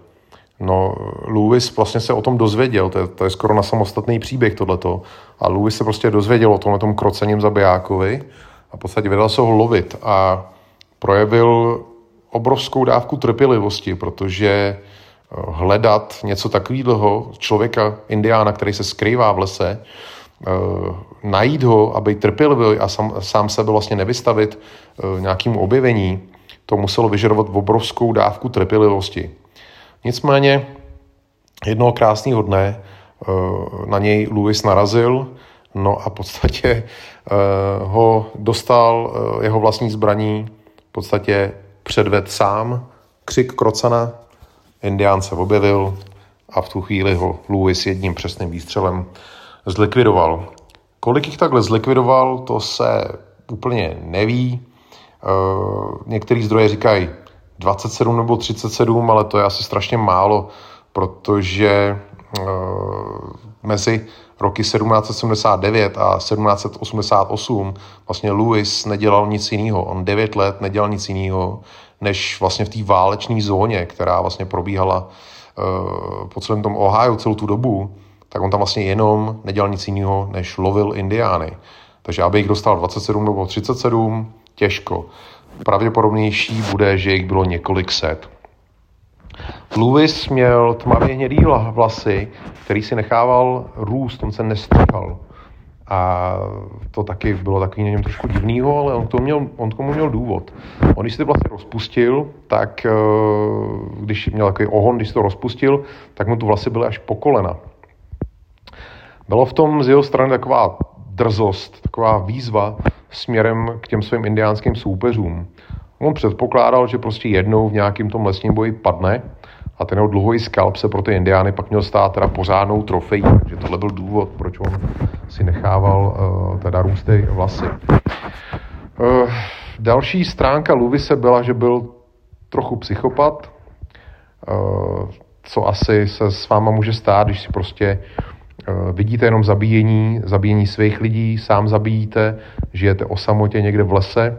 No, Lewis vlastně se o tom dozvěděl, to je, to je skoro na samostatný příběh tohleto. A Lewis se prostě dozvěděl o tomhle tom krocením zabijákovi a v podstatě vydal se ho lovit a projevil obrovskou dávku trpělivosti, protože eh, hledat něco takového, člověka, indiána, který se skrývá v lese, Eh, najít ho a být trpělivý a sám, sám sebe vlastně nevystavit eh, nějakému objevení, to muselo vyžadovat obrovskou dávku trpělivosti. Nicméně jednoho krásného dne eh, na něj Louis narazil, no a v podstatě ho dostal jeho vlastní zbraní, v podstatě předved sám, křik krocana, indián se objevil a v tu chvíli ho Louis jedním přesným výstřelem zlikvidoval. Kolik jich takhle zlikvidoval, to se úplně neví. Eh, některý zdroje říkají 27 nebo 37, ale to je asi strašně málo, protože eh, mezi roky 1779 a 1788 vlastně Lewis nedělal nic jiného. On 9 let nedělal nic jiného, než vlastně v té válečné zóně, která vlastně probíhala eh, po celém tom Ohio celou tu dobu, tak on tam vlastně jenom nedělal nic jiného, než lovil indiány. Takže aby jich dostal 27 nebo 37, těžko. Pravděpodobnější bude, že jich bylo několik set. Lewis měl tmavě hnědý vlasy, který si nechával růst, on se nestříhal. A to taky bylo takový na něm trošku divného, ale on, to měl, on tomu měl důvod. On, když si ty vlasy rozpustil, tak eh, když měl takový ohon, když to rozpustil, tak mu tu vlasy byly až po kolena. Bylo v tom z jeho strany taková drzost, taková výzva směrem k těm svým indiánským soupeřům. On předpokládal, že prostě jednou v nějakém tom lesním boji padne a ten jeho dlouhý skalp se pro ty indiány pak měl stát teda pořádnou trofejí, takže tohle byl důvod, proč on si nechával uh, teda růst vlasy. Uh, další stránka Luvise byla, že byl trochu psychopat, uh, co asi se s váma může stát, když si prostě Eh, vidíte jenom zabíjení, zabíjení svých lidí, sám zabijíte, žijete o samotě někde v lese,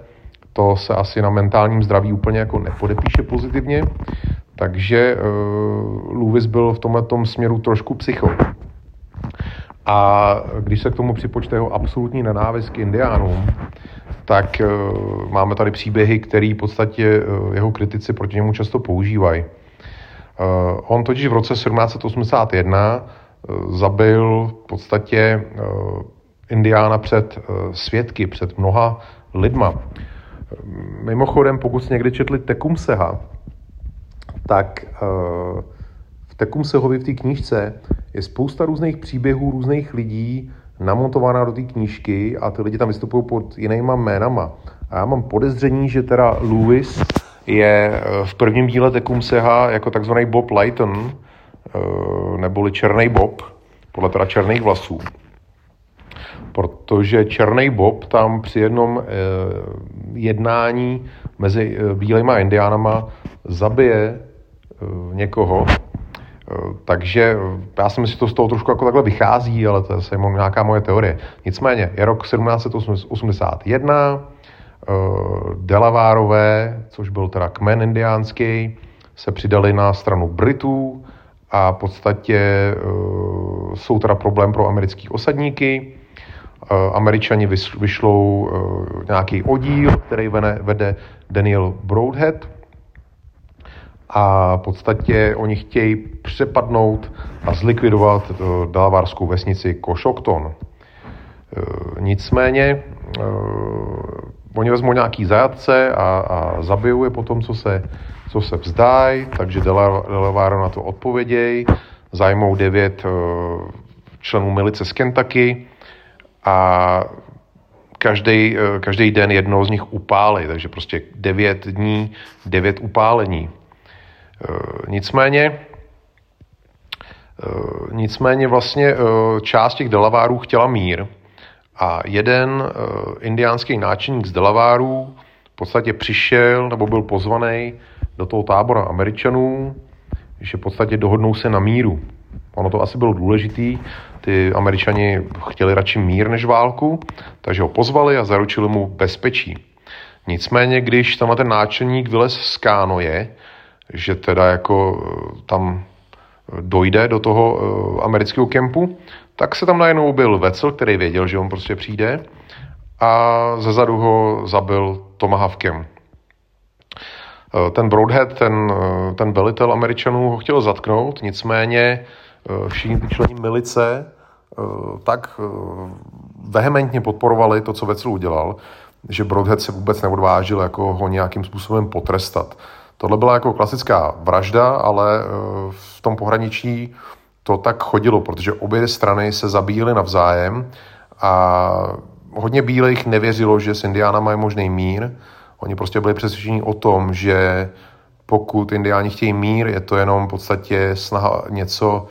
to se asi na mentálním zdraví úplně jako nepodepíše pozitivně, takže uh, Lewis byl v tomhle směru trošku psycho. A když se k tomu připočte jeho absolutní nenávist k indiánům, tak uh, máme tady příběhy, které v podstatě uh, jeho kritici proti němu často používají. Uh, on totiž v roce 1781 zabil v podstatě eh, Indiána před eh, svědky, před mnoha lidma. Mimochodem, pokud jste někdy četli Tekumseha, tak eh, v Tekumsehovi v té knížce je spousta různých příběhů různých lidí namontovaná do té knížky a ty lidi tam vystupují pod jinýma jménama. A já mám podezření, že teda Lewis je v prvním díle Tekumseha jako takzvaný Bob Lighton, Eh, neboli Černý Bob, podle teda černých vlasů. Protože Černý Bob tam při jednom eh, jednání mezi eh, bílýma indiánama zabije někoho, takže já si myslím, že to z toho trošku jako takhle vychází, ale to je se nějaká moje teorie. Nicméně je rok 1781, Delavárové, což byl teda kmen indiánský, se přidali na stranu Britů, a v podstatě uh, jsou teda problém pro americké osadníky. Uh, Američani vyšlou uh, nějaký oddíl, který vede, Daniel Broadhead a v podstatě oni chtějí přepadnout a zlikvidovat dalavárskou vesnici Košokton. Nicméně oni vezmou nějaký zajatce a, a zabijou je potom, co se, co se vzdají, takže Delaware na to odpovědějí, zajmou devět uh, členů milice z Kentucky a každý, uh, každý den jednoho z nich upálí, takže prostě devět dní, devět upálení. Uh, nicméně Nicméně vlastně část těch Delavárů chtěla mír a jeden indiánský náčelník z Delavárů v podstatě přišel nebo byl pozvaný do toho tábora Američanů, že v podstatě dohodnou se na míru. Ono to asi bylo důležitý, ty Američani chtěli radši mír než válku, takže ho pozvali a zaručili mu bezpečí. Nicméně, když tam ten náčelník vylez z kánoje, že teda jako tam dojde do toho uh, amerického kempu, tak se tam najednou byl Vecel, který věděl, že on prostě přijde a zezadu ho zabil Tomahawkem. Uh, ten Broadhead, ten, uh, ten velitel Američanů ho chtěl zatknout, nicméně všichni ty členi milice tak vehementně podporovali to, co Vecel udělal, že Broadhead se vůbec neodvážil jako ho nějakým způsobem potrestat. Tohle byla jako klasická vražda, ale eh, v tom pohraničí to tak chodilo, protože obě strany se zabíjely navzájem a hodně bílých nevěřilo, že s Indiánama je možný mír. Oni prostě byli přesvědčeni o tom, že pokud Indiáni chtějí mír, je to jenom v podstatě snaha něco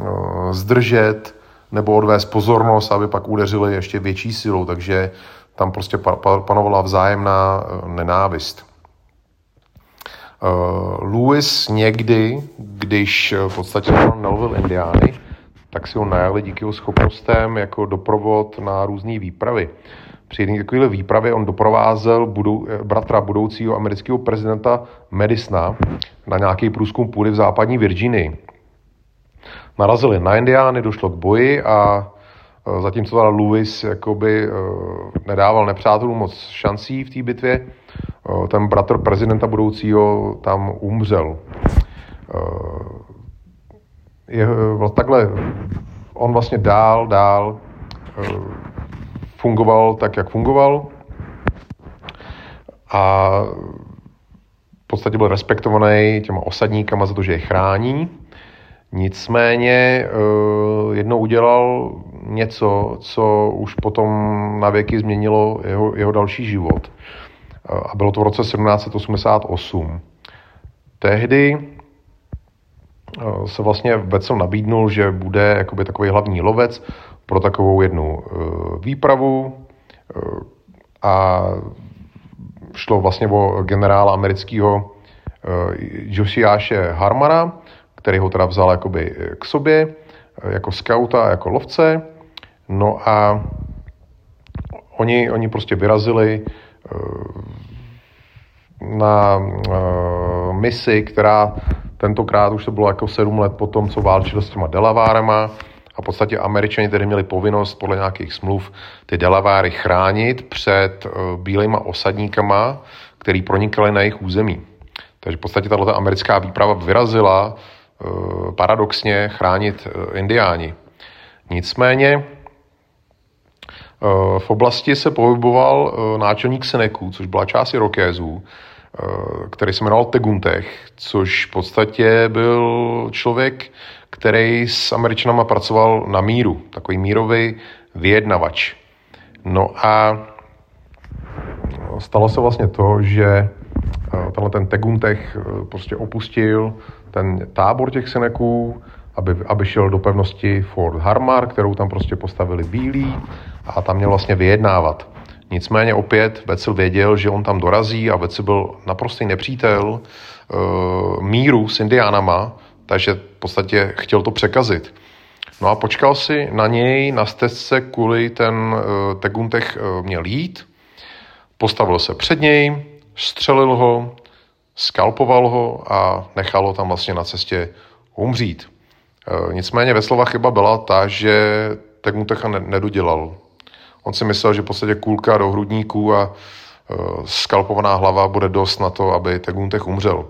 eh, zdržet nebo odvést pozornost, aby pak udeřili ještě větší silou, takže tam prostě panovala vzájemná eh, nenávist. Uh, Lewis někdy, když eh, v podstatě nelovil Indiány, tak si ho najali díky jeho schopnostem jako doprovod na různé výpravy. Při jedné takové výpravě on doprovázel budou, eh, bratra budoucího amerického prezidenta Madisona na nějaký průzkum půdy v západní Virginii. Narazili na Indiány, došlo k boji a zatímco teda Lewis jakoby nedával nepřátelům moc šancí v té bitvě, ten bratr prezidenta budoucího tam umřel. Je, takhle, on vlastně dál, dál fungoval tak, jak fungoval a v podstatě byl respektovaný těma osadníkama za to, že je chrání. Nicméně jednou udělal něco, co už potom na věky změnilo jeho, jeho další život a bylo to v roce 1788. Tehdy eh, se vlastně Vecel nabídnul, že bude jakoby takový hlavní lovec pro takovou jednu eh, výpravu eh, a šlo vlastně o generála amerického Josiáše Harmana, který ho teda vzal jakoby k sobě jako skauta, jako lovce. No a oni, oni prostě vyrazili na misi, která tentokrát už to bylo jako sedm let po tom, co válčil s těma Delavárema a v podstatě američani tedy měli povinnost podle nějakých smluv ty Delaváry chránit před uh, bílejma osadníkama, který pronikali na jejich území. Takže v podstatě tato americká výprava vyrazila uh, paradoxně chránit uh, indiáni. Nicméně v oblasti se pohyboval náčelník Seneků, což byla část Irokézů, Eh, který se jmenoval Teguntech, což v podstatě byl člověk, který s Američanama pracoval na míru, takový mírový vyjednavač. No a stalo se vlastně to, že eh, tenhle ten Teguntech eh, prostě opustil ten tábor těch Seneků, aby, aby šel do pevnosti Fort Harmar, kterou tam prostě postavili bílí a tam měl vlastně vyjednávat. Nicméně opět Vecel věděl, že on tam dorazí a Vecel byl naprostý nepřítel uh, míru s indiánama, takže v podstatě chtěl to překazit. No a počkal si na něj na stezce, kvůli ten uh, Teguntech uh, měl jít, postavil se před něj, střelil ho, skalpoval ho a nechal ho tam vlastně na cestě umřít. Uh, nicméně Veslova chyba byla ta, že Teguntecha nedodělal. On si myslel, že v podstatě kůlka do hrudníků a e, skalpovaná hlava bude dost na to, aby Teguntech umřel.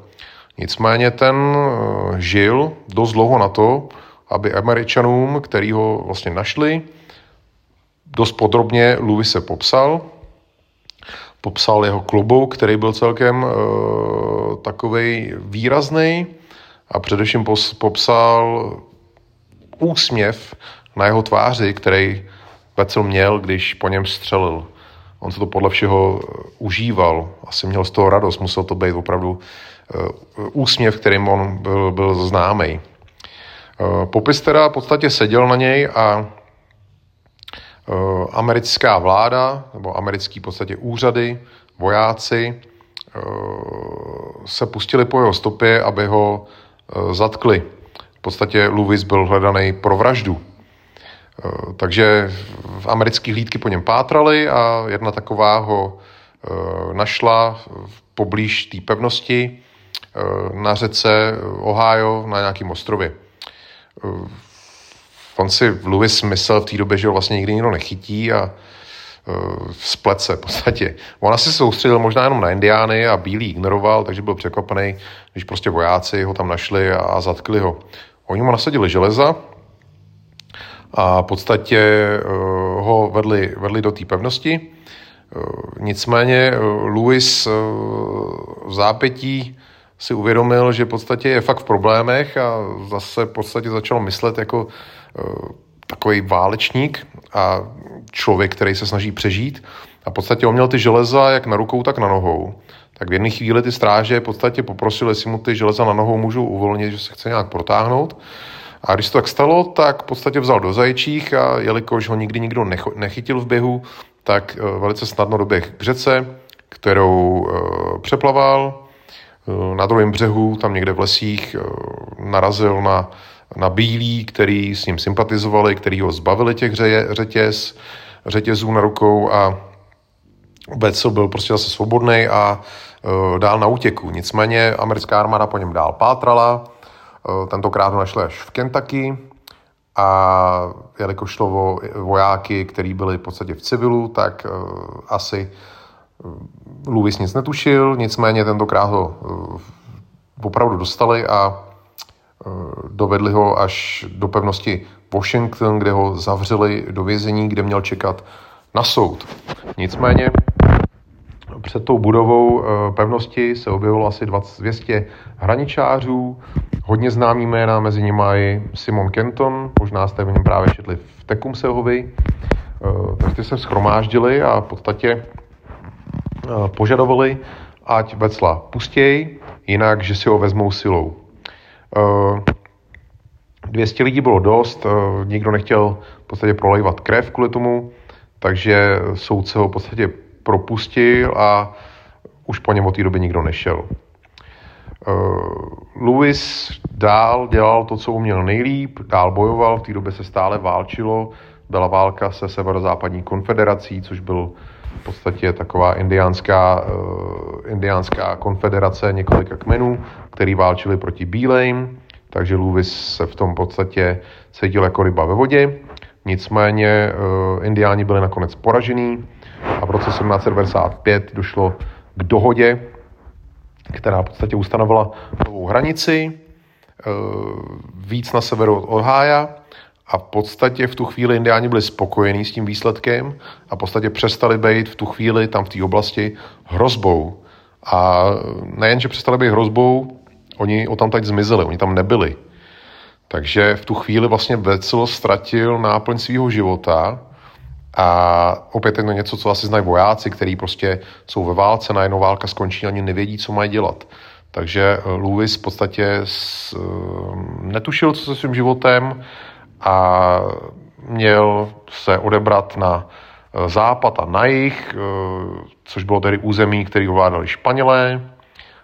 Nicméně ten e, žil dost dlouho na to, aby Američanům, který ho vlastně našli, dost podrobně Louis se popsal. popsal jeho klubu, který byl celkem uh, takový výrazný a především pos, popsal úsměv na jeho tváři, který Vettel měl, když po něm střelil. On se to podle všeho užíval, asi měl z toho radost, musel to být opravdu uh, úsměv, kterým on byl, byl známý. Uh, popis teda v podstatě seděl na něj a Eh, americká vláda nebo americký v podstatě úřady, vojáci eh, se pustili po jeho stopě, aby ho eh, zatkli. V podstatě Lewis byl hledaný pro vraždu. Takže v americké hlídky po něm pátrali a jedna taková ho našla poblíž té pevnosti na řece Ohio na nějakém ostrově on si Lewis myslel v té době, že ho vlastně nikdy nikdo nechytí a splet se v podstatě. On asi soustředil možná jenom na indiány a bílý ignoroval, takže byl překvapený, když prostě vojáci ho tam našli a zatkli ho. Oni mu nasadili železa a v podstatě uh, ho vedli, vedli do té pevnosti. Uh, nicméně Lewis uh, v zápětí si uvědomil, že v podstatě je fakt v problémech a zase v podstatě začal myslet jako Eh, takový válečník a člověk, který se snaží přežít. A v podstatě on měl ty železa jak na rukou, tak na nohou. Tak v jedné chvíli ty stráže v podstatě poprosili, jestli mu ty železa na nohou můžou uvolnit, že se chce nějak protáhnout. A když to tak stalo, tak v podstatě vzal do zajíčích a jelikož ho nikdy nikdo nechytil v běhu, tak eh, velice snadno doběh k řece, kterou eh, přeplaval. Na druhém břehu, tam někde v lesích, narazil na na bílí, který s ním sympatizovali, který ho zbavili těch řetěz, řetězů na rukou a Betzel byl prostě zase svobodný a dál na útěku. Nicméně americká armáda po něm dál pátrala, tentokrát ho našli až v Kentucky a jelikož šlo o vojáky, kteří byli v podstatě v civilu, tak uh, asi Lewis nic netušil, nicméně tentokrát ho opravdu dostali a Eh, dovedli ho až do pevnosti Washington, kde ho zavřeli do vězení, kde měl čekat na soud. Nicméně před tou budovou eh, pevnosti se objevilo asi 200 hraničářů, hodně známý jména, mezi nimi i Simon Kenton, možná jste v něm právě četli v Tekumsehovi, eh, tak ty se schromáždili a v podstatě požadovali, ať Vecla pustěj, jinak, že si ho vezmou silou. 200 lidí bylo dost, nikdo nechtěl v podstatě prolejvat krev kvůli tomu, takže soudce ho v podstatě propustil a už po něm od té doby nikdo nešel. Lewis dál dělal to, co uměl nejlíp, dál bojoval, v té době se stále válčilo, byla válka se severozápadní konfederací, což byl v podstatě taková indiánská, uh, indiánská konfederace několika kmenů, který válčili proti bílejm, takže Lewis se v tom podstatě cítil jako ryba ve vodě. Nicméně uh, indiáni byli nakonec poražení a v roce 1795 došlo k dohodě, která v podstatě ustanovila novou hranici, uh, víc na severu od Ohio a v podstatě v tu chvíli indiáni byli spokojení s tím výsledkem a v podstatě přestali být v tu chvíli tam v té oblasti hrozbou. A nejen, že přestali být hrozbou, oni o tam teď zmizeli, oni tam nebyli. Takže v tu chvíli vlastně Vecel ztratil náplň svého života a opět je to něco, co asi znají vojáci, kteří prostě jsou ve válce, najednou válka skončí, ani nevědí, co mají dělat. Takže Lewis v podstatě s, netušil, co se svým životem a měl se odebrat na e, západ a na jih, e, což bylo tedy území, který ovládali Španělé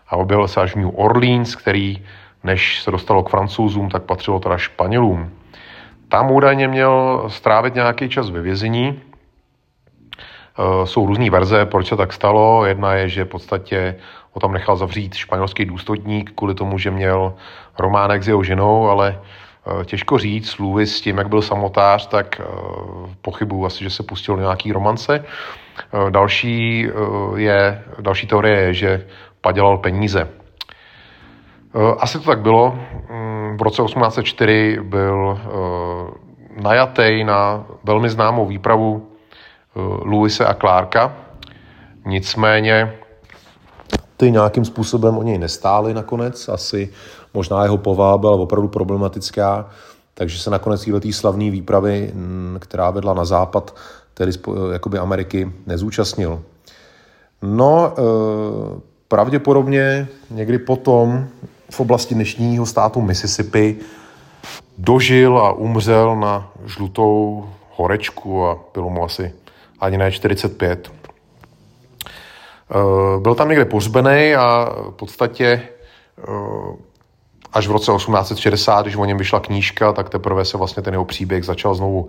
a objevil se až New Orleans, který než se dostalo k francouzům, tak patřilo teda Španělům. Tam údajně měl strávit nějaký čas ve vězení. E, jsou různé verze, proč se tak stalo. Jedna je, že v podstatě ho tam nechal zavřít španělský důstojník kvůli tomu, že měl románek s jeho ženou, ale Eh, těžko říct, Lewis s tím, jak byl samotář, tak eh, pochybuju asi, že se pustil do nějaký romance. Eh, další, je, další teorie je, že padělal peníze. Asi to tak bylo. Mm, v roce 1804 byl najatý na velmi známou výpravu Louise a Clarka. nicméně ty nějakým způsobem o něj nestály nakonec, asi možná jeho povaha byla opravdu problematická, takže se nakonec této slavné výpravy, která vedla na západ, tedy jakoby Ameriky, nezúčastnil. No, pravděpodobně někdy potom v oblasti dnešního státu Mississippi dožil a umřel na žlutou horečku a bylo mu asi ani ne 45. Eh, byl tam někde pohřbený a v podstatě eh, až v roce 1860, když o něm vyšla knížka, tak teprve se vlastně ten jeho příběh začal znovu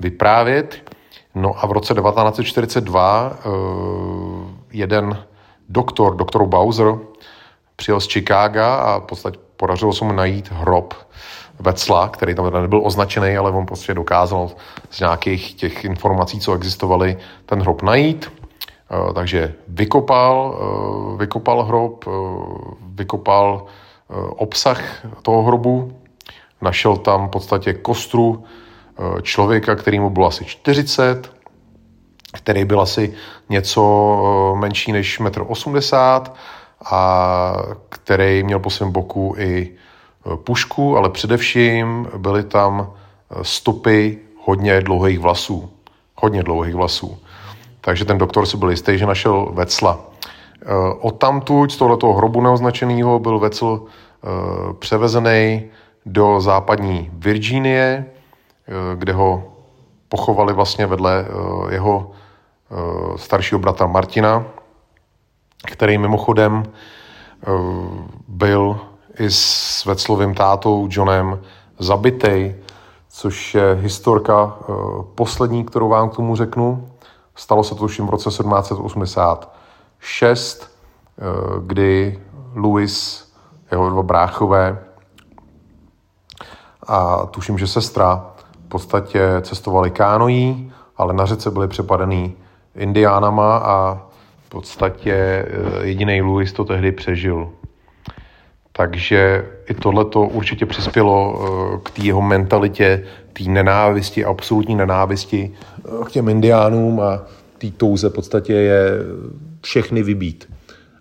vyprávět. No a v roce 1942 eh, jeden doktor, doktor Bowser, přijel z Chicaga a v podstatě podařilo se mu najít hrob Vecla, který tam nebyl označený, ale on prostě dokázal z nějakých těch informací, co existovaly, ten hrob najít. Eh, takže vykopal, eh, vykopal hrob, eh, vykopal obsah toho hrobu, našel tam v podstatě kostru člověka, který mu bylo asi 40, který byl asi něco menší než 1,80 m a který měl po svém boku i pušku, ale především byly tam stopy hodně dlouhých vlasů. Hodně dlouhých vlasů. Takže ten doktor si byl jistý, že našel Vecla. Eh, od tamtud, z tohoto hrobu neoznačeného, byl Vecl převezený do západní Virginie, kde ho pochovali vlastně vedle jeho staršího bratra Martina, který mimochodem byl i s Veclovým tátou Johnem zabitej, což je historka poslední, kterou vám k tomu řeknu. Stalo se to tuším v roce 1786, eh, kdy Louis, jeho dva bráchové a tuším, že sestra v podstatě cestovali kánojí, ale na řece byli přepadený indiánama a podstatě eh, jediný Louis to tehdy přežil. Takže i tohle to určitě přispělo eh, k té jeho mentalitě, té nenávisti, absolutní nenávisti eh, k těm indiánům a té touze v podstatě je všechny vybít.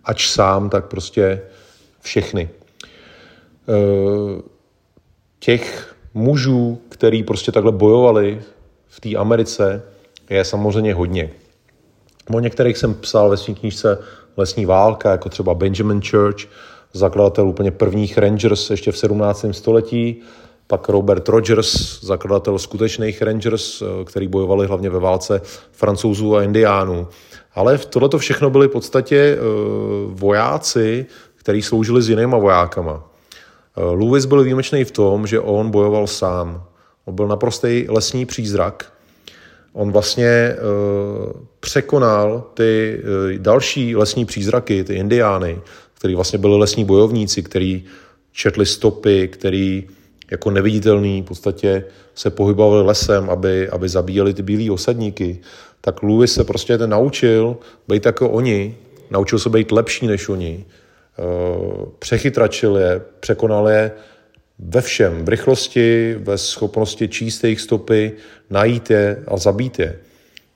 Ač sám, tak prostě všechny. Těch mužů, který prostě takhle bojovali v té Americe, je samozřejmě hodně. O některých jsem psal ve své knížce Lesní válka, jako třeba Benjamin Church, zakladatel úplně prvních Rangers ještě v 17. století, pak Robert Rogers, zakladatel skutečných Rangers, eh, který bojovali hlavně ve válce francouzů a indiánů. Ale tohle všechno byly v podstatě eh, vojáci, kteří sloužili s jinýma vojákama. Eh, Lewis byl výjimečný v tom, že on bojoval sám. On byl naprostý lesní přízrak. On vlastně překonal ty další lesní přízraky, ty indiány, který vlastně byli lesní bojovníci, který četli stopy, který jako neviditelný v podstatě se pohybovali lesem, aby, aby zabíjeli ty bílé osadníky, tak Louis se prostě ten naučil být jako oni, naučil se být lepší než oni, eh, přechytračil je, překonal je ve všem, v rychlosti, ve schopnosti číst jejich stopy, najít je a zabít je.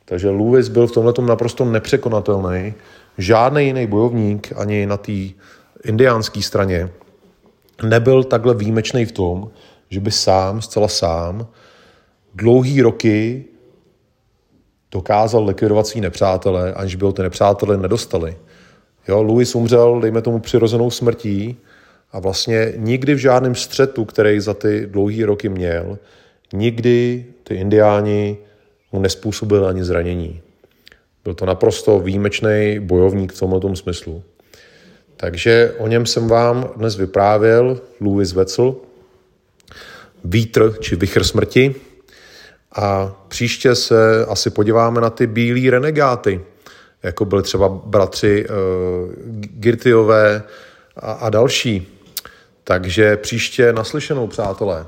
Takže Louis byl v tomhle naprosto nepřekonatelný Žádný jiný bojovník ani na té indiánské straně nebyl takhle výjimečný v tom, že by sám, zcela sám, dlouhý roky dokázal likvidovat svý nepřátele, aniž by ho ty nepřátele nedostali. Jo, Louis umřel, dejme tomu, přirozenou smrtí a vlastně nikdy v žádném střetu, který za ty dlouhý roky měl, nikdy ty indiáni mu nespůsobili ani zranění. Byl to naprosto výjimečný bojovník v tomhle smyslu. Takže o něm jsem vám dnes vyprávěl, Louis Wetzel, Vítr či Vichr smrti. A příště se asi podíváme na ty bílé renegáty, jako byly třeba bratři uh, Girtyové a, a další. Takže příště naslyšenou, přátelé.